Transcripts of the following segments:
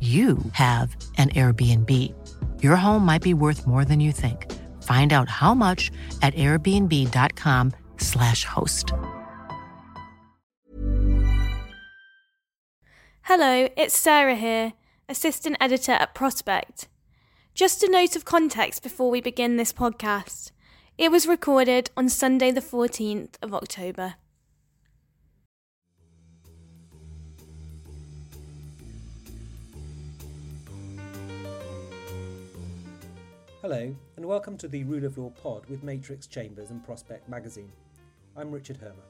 you have an Airbnb. Your home might be worth more than you think. Find out how much at airbnb.com/slash host. Hello, it's Sarah here, assistant editor at Prospect. Just a note of context before we begin this podcast. It was recorded on Sunday, the 14th of October. Hello, and welcome to the Rule of Law pod with Matrix Chambers and Prospect Magazine. I'm Richard Hermer.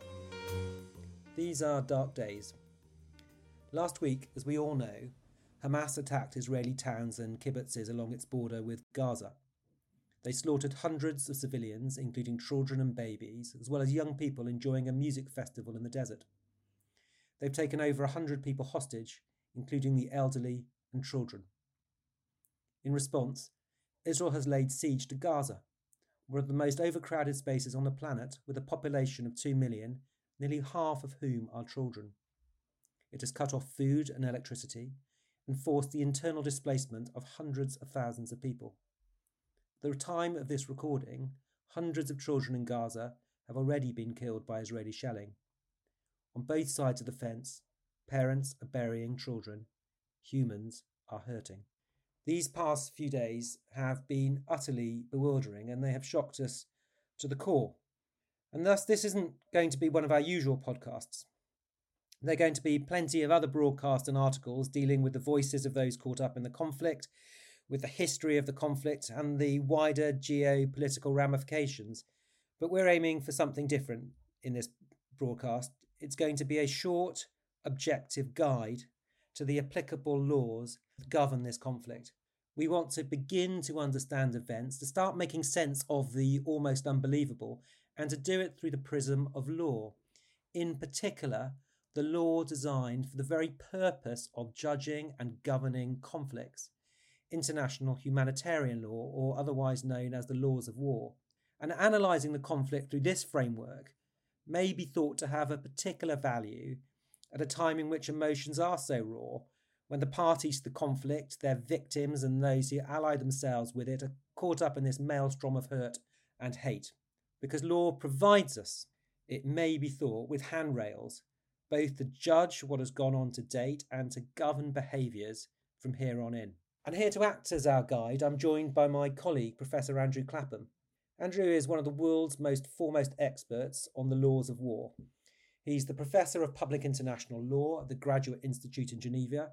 These are dark days. Last week, as we all know, Hamas attacked Israeli towns and kibbutzes along its border with Gaza. They slaughtered hundreds of civilians, including children and babies, as well as young people enjoying a music festival in the desert. They've taken over a hundred people hostage, including the elderly and children. In response, Israel has laid siege to Gaza, one of the most overcrowded spaces on the planet with a population of 2 million, nearly half of whom are children. It has cut off food and electricity and forced the internal displacement of hundreds of thousands of people. At the time of this recording, hundreds of children in Gaza have already been killed by Israeli shelling. On both sides of the fence, parents are burying children. Humans are hurting. These past few days have been utterly bewildering and they have shocked us to the core. And thus, this isn't going to be one of our usual podcasts. There are going to be plenty of other broadcasts and articles dealing with the voices of those caught up in the conflict, with the history of the conflict, and the wider geopolitical ramifications. But we're aiming for something different in this broadcast. It's going to be a short, objective guide to the applicable laws that govern this conflict. We want to begin to understand events, to start making sense of the almost unbelievable, and to do it through the prism of law. In particular, the law designed for the very purpose of judging and governing conflicts, international humanitarian law, or otherwise known as the laws of war. And analysing the conflict through this framework may be thought to have a particular value at a time in which emotions are so raw when the parties to the conflict, their victims, and those who ally themselves with it are caught up in this maelstrom of hurt and hate. Because law provides us, it may be thought, with handrails, both to judge what has gone on to date and to govern behaviours from here on in. And here to act as our guide, I'm joined by my colleague, Professor Andrew Clapham. Andrew is one of the world's most foremost experts on the laws of war. He's the Professor of Public International Law at the Graduate Institute in Geneva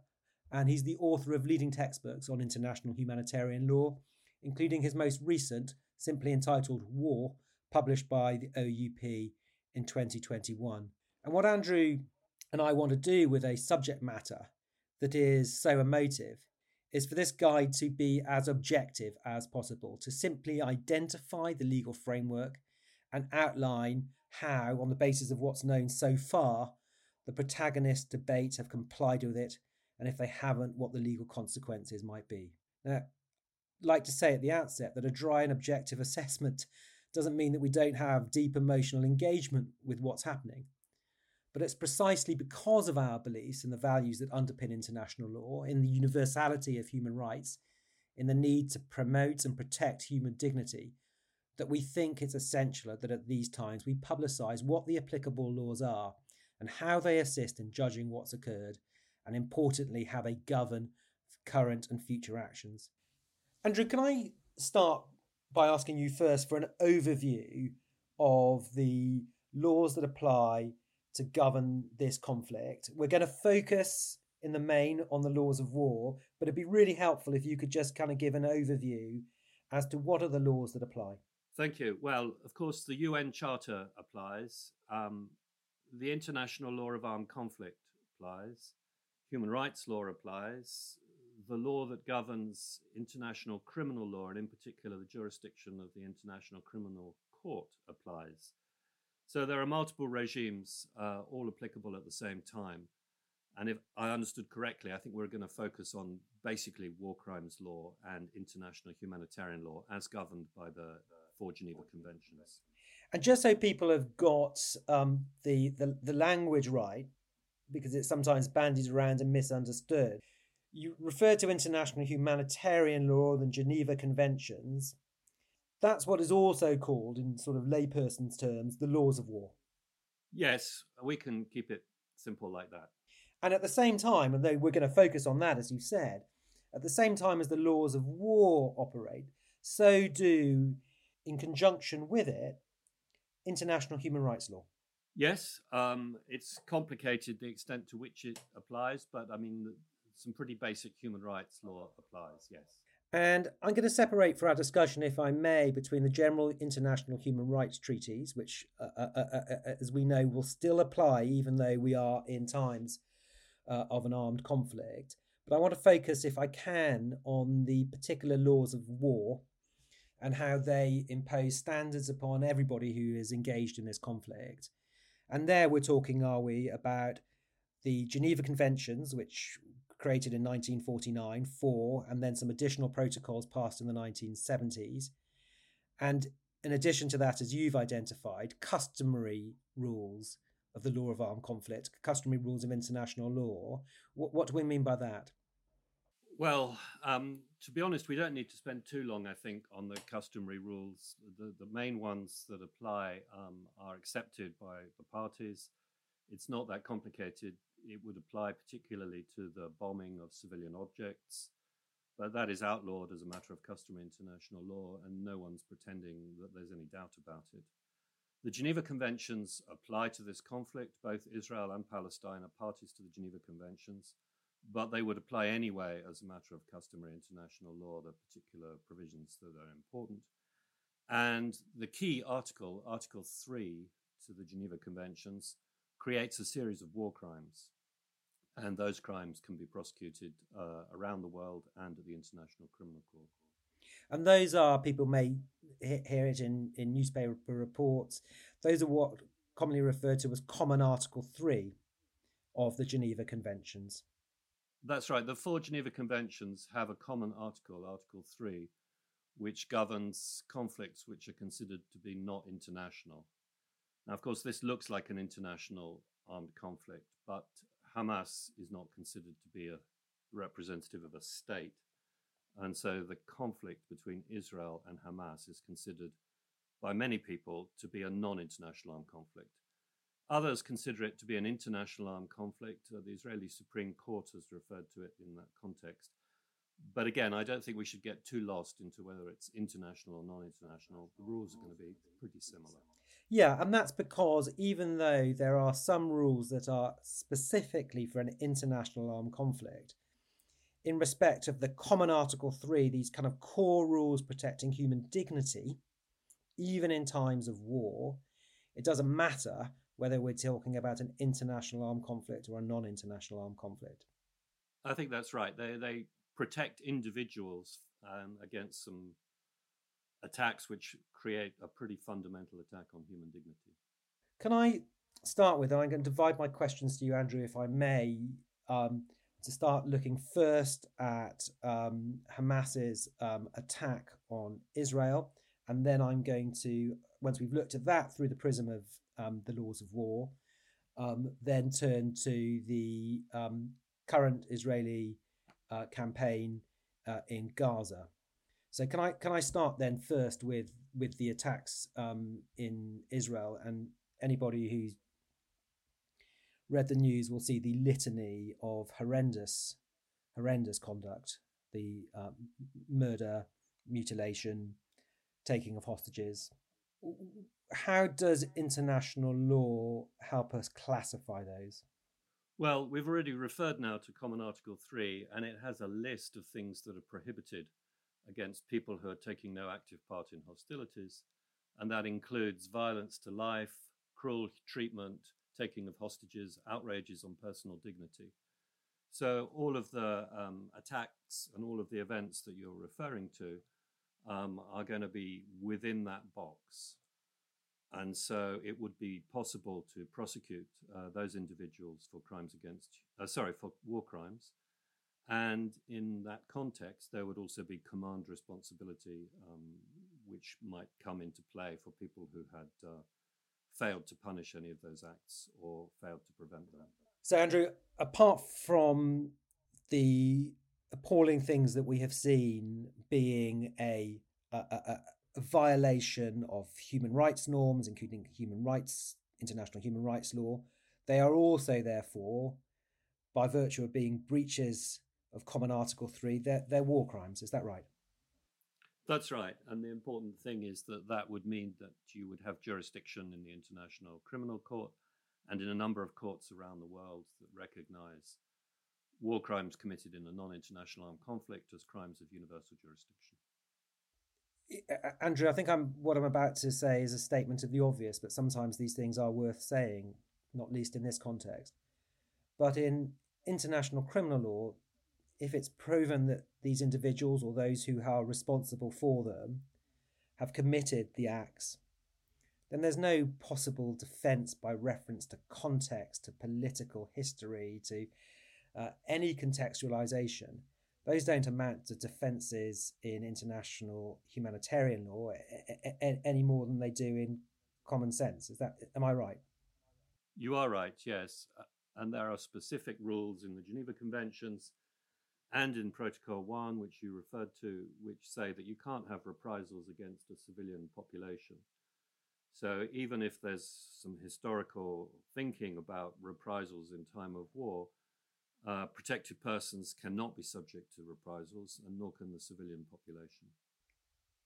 and he's the author of leading textbooks on international humanitarian law, including his most recent, simply entitled War, published by the OUP in 2021. And what Andrew and I want to do with a subject matter that is so emotive is for this guide to be as objective as possible, to simply identify the legal framework and outline how, on the basis of what's known so far, the protagonist debate have complied with it and if they haven't, what the legal consequences might be. Now, I'd like to say at the outset that a dry and objective assessment doesn't mean that we don't have deep emotional engagement with what's happening. But it's precisely because of our beliefs and the values that underpin international law, in the universality of human rights, in the need to promote and protect human dignity, that we think it's essential that at these times we publicise what the applicable laws are and how they assist in judging what's occurred and importantly, how they govern current and future actions. Andrew, can I start by asking you first for an overview of the laws that apply to govern this conflict? We're going to focus in the main on the laws of war, but it'd be really helpful if you could just kind of give an overview as to what are the laws that apply. Thank you. Well, of course, the UN Charter applies. Um, the international law of armed conflict applies. Human rights law applies. The law that governs international criminal law, and in particular the jurisdiction of the International Criminal Court, applies. So there are multiple regimes, uh, all applicable at the same time. And if I understood correctly, I think we're going to focus on basically war crimes law and international humanitarian law as governed by the four Geneva Conventions. And just so people have got um, the, the, the language right, because it's sometimes bandied around and misunderstood, you refer to international humanitarian law and Geneva Conventions. That's what is also called, in sort of layperson's terms, the laws of war. Yes, we can keep it simple like that. And at the same time, although we're going to focus on that, as you said, at the same time as the laws of war operate, so do, in conjunction with it, international human rights law. Yes, um, it's complicated the extent to which it applies, but I mean, some pretty basic human rights law applies, yes. And I'm going to separate for our discussion, if I may, between the general international human rights treaties, which, uh, uh, uh, uh, uh as we know, will still apply even though we are in times uh, of an armed conflict. But I want to focus, if I can, on the particular laws of war and how they impose standards upon everybody who is engaged in this conflict. And there we're talking, are we, about the Geneva Conventions, which created in 1949, four, and then some additional protocols passed in the 1970s. And in addition to that, as you've identified, customary rules of the law of armed conflict, customary rules of international law. What, what do we mean by that? Well, um, to be honest, we don't need to spend too long, I think, on the customary rules. The, the main ones that apply um, are accepted by the parties. It's not that complicated it would apply particularly to the bombing of civilian objects, but that is outlawed as a matter of customary international law, and no one's pretending that there's any doubt about it. The Geneva Conventions apply to this conflict. Both Israel and Palestine are parties to the Geneva Conventions, but they would apply anyway as a matter of customary international law, the particular provisions that are important. And the key article, Article 3 to the Geneva Conventions, creates a series of war crimes. And those crimes can be prosecuted uh, around the world and at the International Criminal Court. And those are, people may hear it in, in newspaper reports, those are what commonly referred to as Common Article 3 of the Geneva Conventions. That's right. The four Geneva Conventions have a common article, Article 3, which governs conflicts which are considered to be not international. Now, of course, this looks like an international armed conflict, but Hamas is not considered to be a representative of a state. And so the conflict between Israel and Hamas is considered by many people to be a non international armed conflict. Others consider it to be an international armed conflict. Uh, the Israeli Supreme Court has referred to it in that context but again, I don't think we should get too lost into whether it's international or non international. The rules are going to be pretty similar. Yeah, and that's because even though there are some rules that are specifically for an international armed conflict, in respect of the common Article 3, these kind of core rules protecting human dignity, even in times of war, it doesn't matter whether we're talking about an international armed conflict or a non international armed conflict. I think that's right. They, they protect individuals um, against some attacks which create a pretty fundamental attack on human dignity. Can I start with, and I'm going to divide my questions to you, Andrew, if I may, um, to start looking first at um, Hamas's um, attack on Israel. And then I'm going to, once we've looked at that through the prism of um, the laws of war, um, then turn to the current Israeli uh, campaign uh, in Gaza. So can I can I start then first with with the attacks um, in Israel and anybody who's read the news will see the litany of horrendous horrendous conduct, the uh, murder, mutilation, taking of hostages. How does international law help us classify those? Well, we've already referred now to Common Article 3, and it has a list of things that are prohibited against people who are taking no active part in hostilities. And that includes violence to life, cruel treatment, taking of hostages, outrages on personal dignity. So, all of the um, attacks and all of the events that you're referring to um, are going to be within that box. And so it would be possible to prosecute uh, those individuals for crimes against, uh, sorry, for war crimes. And in that context, there would also be command responsibility, um, which might come into play for people who had uh, failed to punish any of those acts or failed to prevent them. So, Andrew, apart from the appalling things that we have seen being a, a, a, a violation of human rights norms, including human rights, international human rights law, they are also, therefore, by virtue of being breaches of Common Article 3, they're, they're war crimes. Is that right? That's right. And the important thing is that that would mean that you would have jurisdiction in the International Criminal Court and in a number of courts around the world that recognize war crimes committed in a non international armed conflict as crimes of universal jurisdiction. Andrew, I think I'm what I'm about to say is a statement of the obvious, but sometimes these things are worth saying, not least in this context. But in international criminal law, if it's proven that these individuals or those who are responsible for them have committed the acts, then there's no possible defense by reference to context, to political history, to uh, any contextualization. Those don't amount to defenses in international humanitarian law any more than they do in common sense. Is that am I right? You are right. Yes, uh, and there are specific rules in the Geneva Conventions and in Protocol 1, which you referred to, which say that you can't have reprisals against a civilian population. So even if there's some historical thinking about reprisals in time of war, uh, protected persons cannot be subject to reprisals, and nor can the civilian population.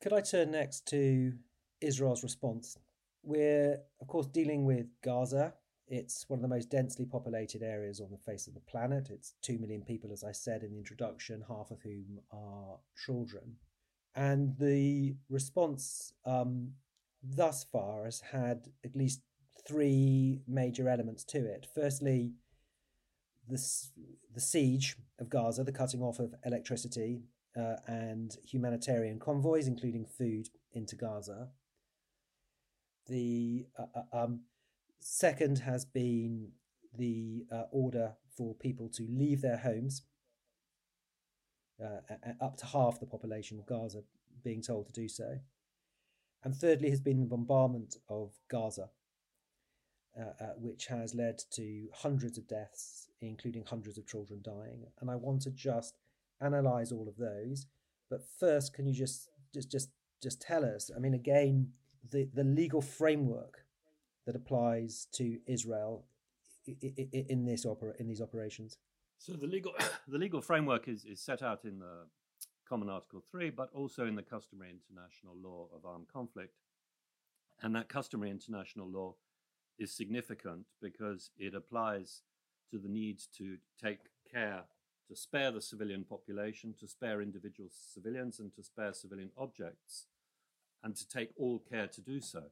Could I turn next to Israel's response? We're, of course, dealing with Gaza, it's one of the most densely populated areas on the face of the planet. It's 2 million people, as I said in the introduction, half of whom are children. And the response um, thus far has had at least three major elements to it. Firstly, the, the siege of Gaza, the cutting off of electricity uh, and humanitarian convoys, including food, into Gaza. The uh, uh um, Second has been the uh, order for people to leave their homes, uh, up to half the population of Gaza being told to do so. And thirdly, has been the bombardment of Gaza, uh, uh, which has led to hundreds of deaths, including hundreds of children dying. And I want to just analyze all of those. But first, can you just just just just tell us? I mean, again, the the legal framework that applies to Israel in this opera in these operations? So the legal the legal framework is, is set out in the Common Article Three, but also in the customary international law of armed conflict. And that customary international law is significant because it applies to the need to take care to spare the civilian population, to spare individual civilians, and to spare civilian objects, and to take all care to do so.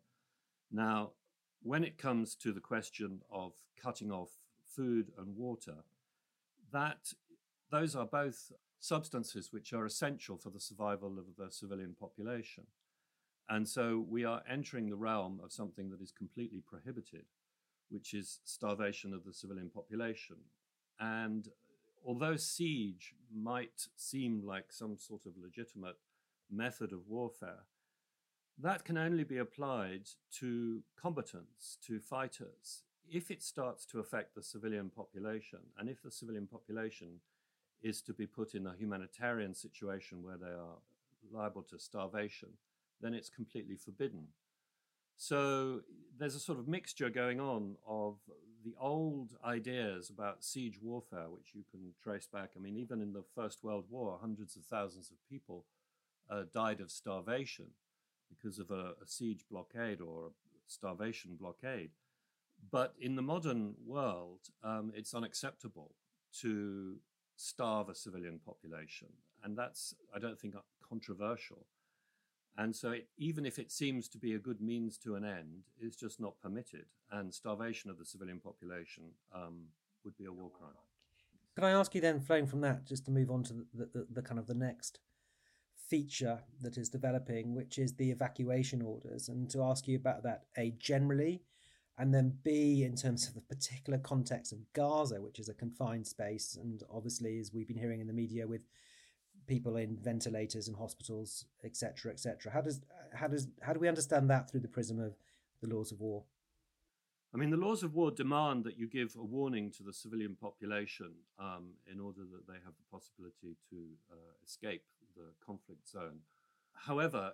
Now, when it comes to the question of cutting off food and water, that those are both substances which are essential for the survival of the civilian population. And so we are entering the realm of something that is completely prohibited, which is starvation of the civilian population. And although siege might seem like some sort of legitimate method of warfare, that can only be applied to combatants, to fighters. If it starts to affect the civilian population, and if the civilian population is to be put in a humanitarian situation where they are liable to starvation, then it's completely forbidden. So there's a sort of mixture going on of the old ideas about siege warfare, which you can trace back. I mean, even in the First World War, hundreds of thousands of people uh, died of starvation because of a, a siege blockade or a starvation blockade. But in the modern world, um, it's unacceptable to starve a civilian population. And that's, I don't think, controversial. And so, it, even if it seems to be a good means to an end, it's just not permitted. And starvation of the civilian population um, would be a war crime. Can I ask you then, flowing from that, just to move on to the, the, the kind of the next feature that is developing, which is the evacuation orders, and to ask you about that, A, generally, and then B, in terms of the particular context of Gaza, which is a confined space, and obviously, as we've been hearing in the media, with people in ventilators and hospitals, etc., etc. How does how does how do we understand that through the prism of the laws of war? I mean, the laws of war demand that you give a warning to the civilian population um, in order that they have the possibility to uh, escape the conflict zone. However,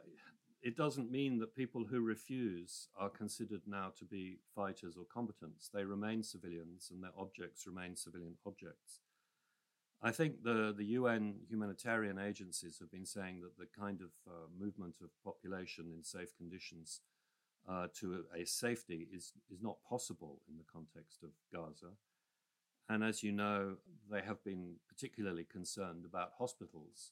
it doesn't mean that people who refuse are considered now to be fighters or combatants. They remain civilians and their objects remain civilian objects. I think the, the UN humanitarian agencies have been saying that the kind of uh, movement of population in safe conditions uh, to a safety is, is not possible in the context of Gaza. And as you know, they have been particularly concerned about hospitals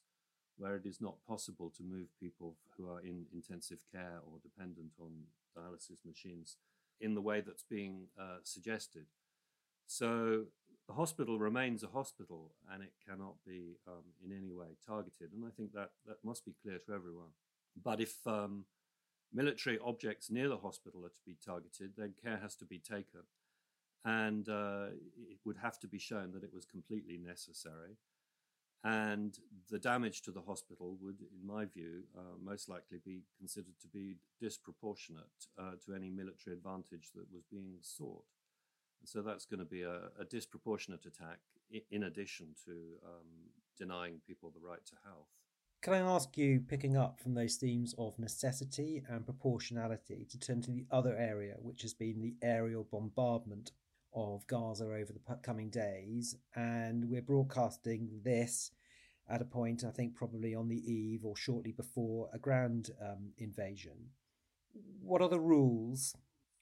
where it is not possible to move people who are in intensive care or dependent on dialysis machines in the way that's being uh, suggested. So the hospital remains a hospital and it cannot be um, in any way targeted. And I think that, that must be clear to everyone. But if um, military objects near the hospital are to be targeted, then care has to be taken. And uh, it would have to be shown that it was completely necessary. And the damage to the hospital would, in my view, uh, most likely be considered to be disproportionate uh, to any military advantage that was being sought. So that's going to be a, a disproportionate attack in addition to um, denying people the right to health. Can I ask you, picking up from those themes of necessity and proportionality, to turn to the other area, which has been the aerial bombardment of Gaza over the coming days? And we're broadcasting this at a point, I think, probably on the eve or shortly before a ground um, invasion. What are the rules?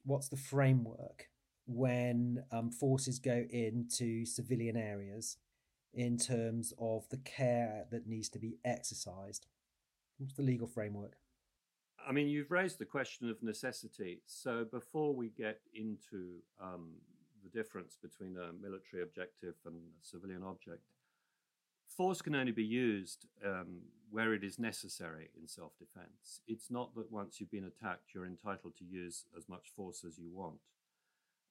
What's the framework when um, forces go into civilian areas? in terms of the care that needs to be exercised? What's the legal framework? I mean, you've raised the question of necessity. So before we get into um, the difference between a military objective and a civilian object, force can only be used um, where it is necessary in self defense. It's not that once you've been attacked, you're entitled to use as much force as you want.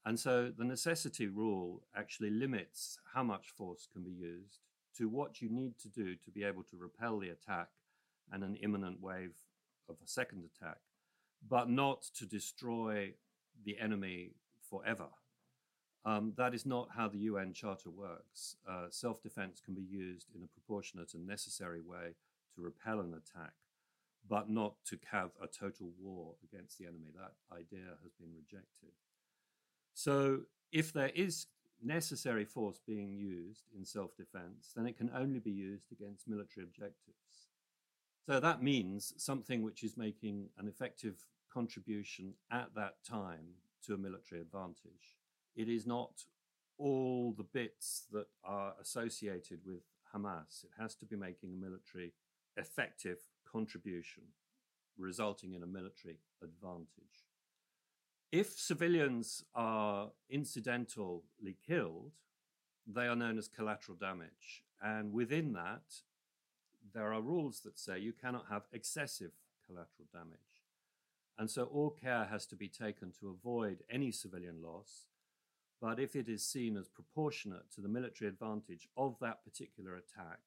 And so the necessity rule actually limits how much force can be used to what you need to do to be able to repel the attack and an imminent wave of a second attack, but not to destroy the enemy forever. Um, that is not how the UN Charter works. Uh, Self defense can be used in a proportionate and necessary way to repel an attack, but not to have a total war against the enemy. That idea has been rejected. So if there is necessary force being used in self defense, then it can only be used against military objectives. So that means something which is making an effective contribution at that time to a military advantage. It is not all the bits that are associated with Hamas. It has to be making a military effective contribution, resulting in a military advantage. If civilians are incidentally killed, they are known as collateral damage. And within that, there are rules that say you cannot have excessive collateral damage. And so all care has to be taken to avoid any civilian loss. But if it is seen as proportionate to the military advantage of that particular attack,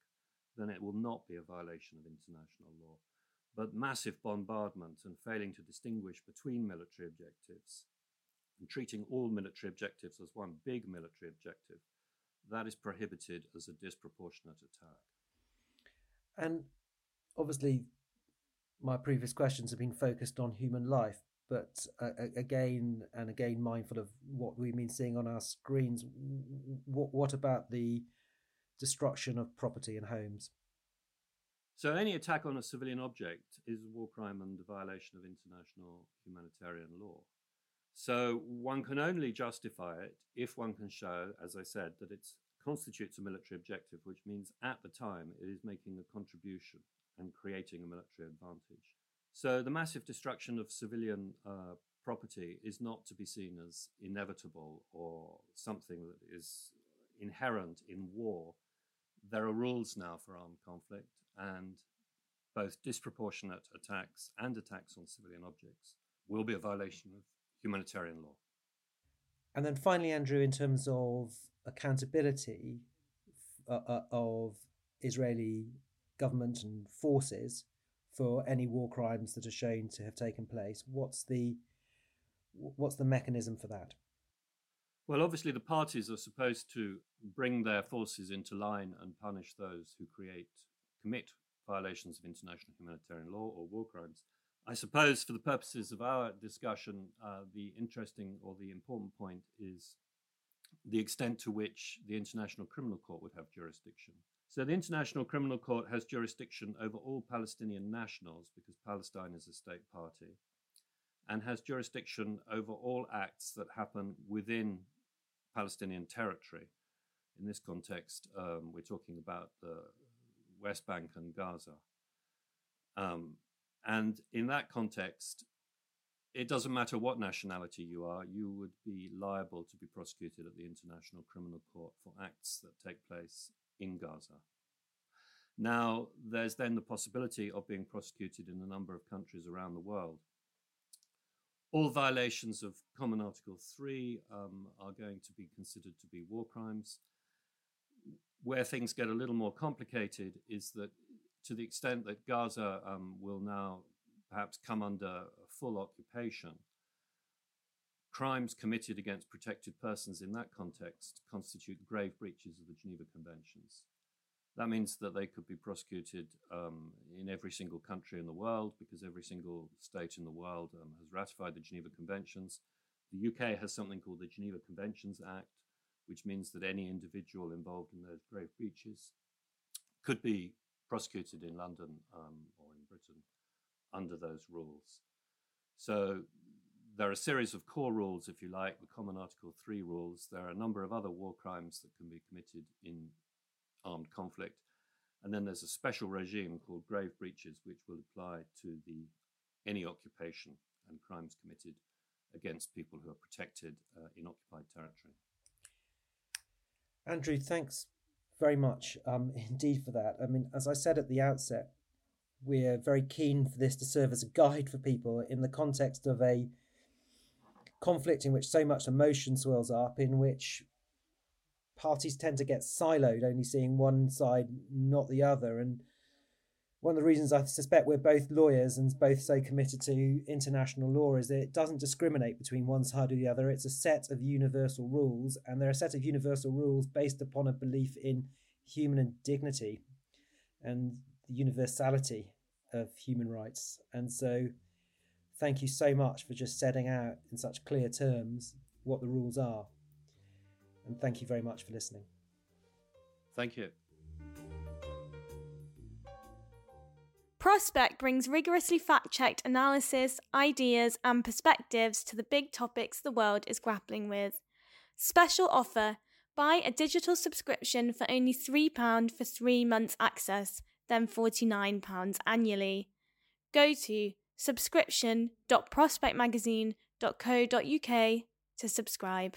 then it will not be a violation of international law but massive bombardment and failing to distinguish between military objectives and treating all military objectives as one big military objective, that is prohibited as a disproportionate attack. And obviously, my previous questions have been focused on human life, but uh, again and again mindful of what we've been seeing on our screens. What, what about the destruction of property and homes? So, any attack on a civilian object is a war crime and a violation of international humanitarian law. So, one can only justify it if one can show, as I said, that it constitutes a military objective, which means at the time it is making a contribution and creating a military advantage. So the massive destruction of civilian uh, property is not to be seen as inevitable or something that is inherent in war. There are rules now for armed conflict, and both disproportionate attacks and attacks on civilian objects will be a violation of humanitarian law. And then finally, Andrew, in terms of accountability uh, uh, of Israeli government and forces, for any war crimes that are shown to have taken place. What's the what's the mechanism for that? Well, obviously, the parties are supposed to bring their forces into line and punish those who create commit violations of international humanitarian law or war crimes. I suppose, for the purposes of our discussion, uh, the interesting or the important point is the extent to which the International Criminal Court would have jurisdiction. So the International Criminal Court has jurisdiction over all Palestinian nationals because Palestine is a state party and has jurisdiction over all acts that happen within Palestinian territory. In this context, um, we're talking about the West Bank and Gaza. Um, and in that context, it doesn't matter what nationality you are, you would be liable to be prosecuted at the International Criminal Court for acts that take place in Gaza. Now, there's then the possibility of being prosecuted in a number of countries around the world. All violations of Common Article 3 um, are going to be considered to be war crimes. Where things get a little more complicated is that to the extent that Gaza um, will now perhaps come under full occupation, crimes committed against protected persons in that context constitute grave breaches of the Geneva Conventions. That means that they could be prosecuted um, in every single country in the world because every single state in the world um, has ratified the Geneva Conventions. The UK has something called the Geneva Conventions Act, which means that any individual involved in those grave breaches could be prosecuted in London um, or in Britain under those rules. So there are a series of core rules, if you like, the Common Article 3 rules. There are a number of other war crimes that can be committed in armed conflict. And then there's a special regime called grave breaches, which will apply to the any occupation and crimes committed against people who are protected uh, in occupied territory. Andrew, thanks very much um, indeed for that. I mean, as I said at the outset, we're very keen for this to serve as a guide for people in the context of a conflict in which so much emotion swirls up, in which parties tend to get siloed, only seeing one side, not the other. And one of the reasons I suspect we're both lawyers and both so committed to international law is that it doesn't discriminate between one side or the other. It's a set of universal rules, and they're a set of universal rules based upon a belief in human dignity and the universality of human rights. And so, thank you so much for just setting out in such clear terms what the rules are. And thank you very much for listening. Thank you. Prospect brings rigorously fact checked analysis, ideas, and perspectives to the big topics the world is grappling with. Special offer buy a digital subscription for only £3 for three months access, then £49 annually. Go to subscription.prospectmagazine.co.uk to subscribe.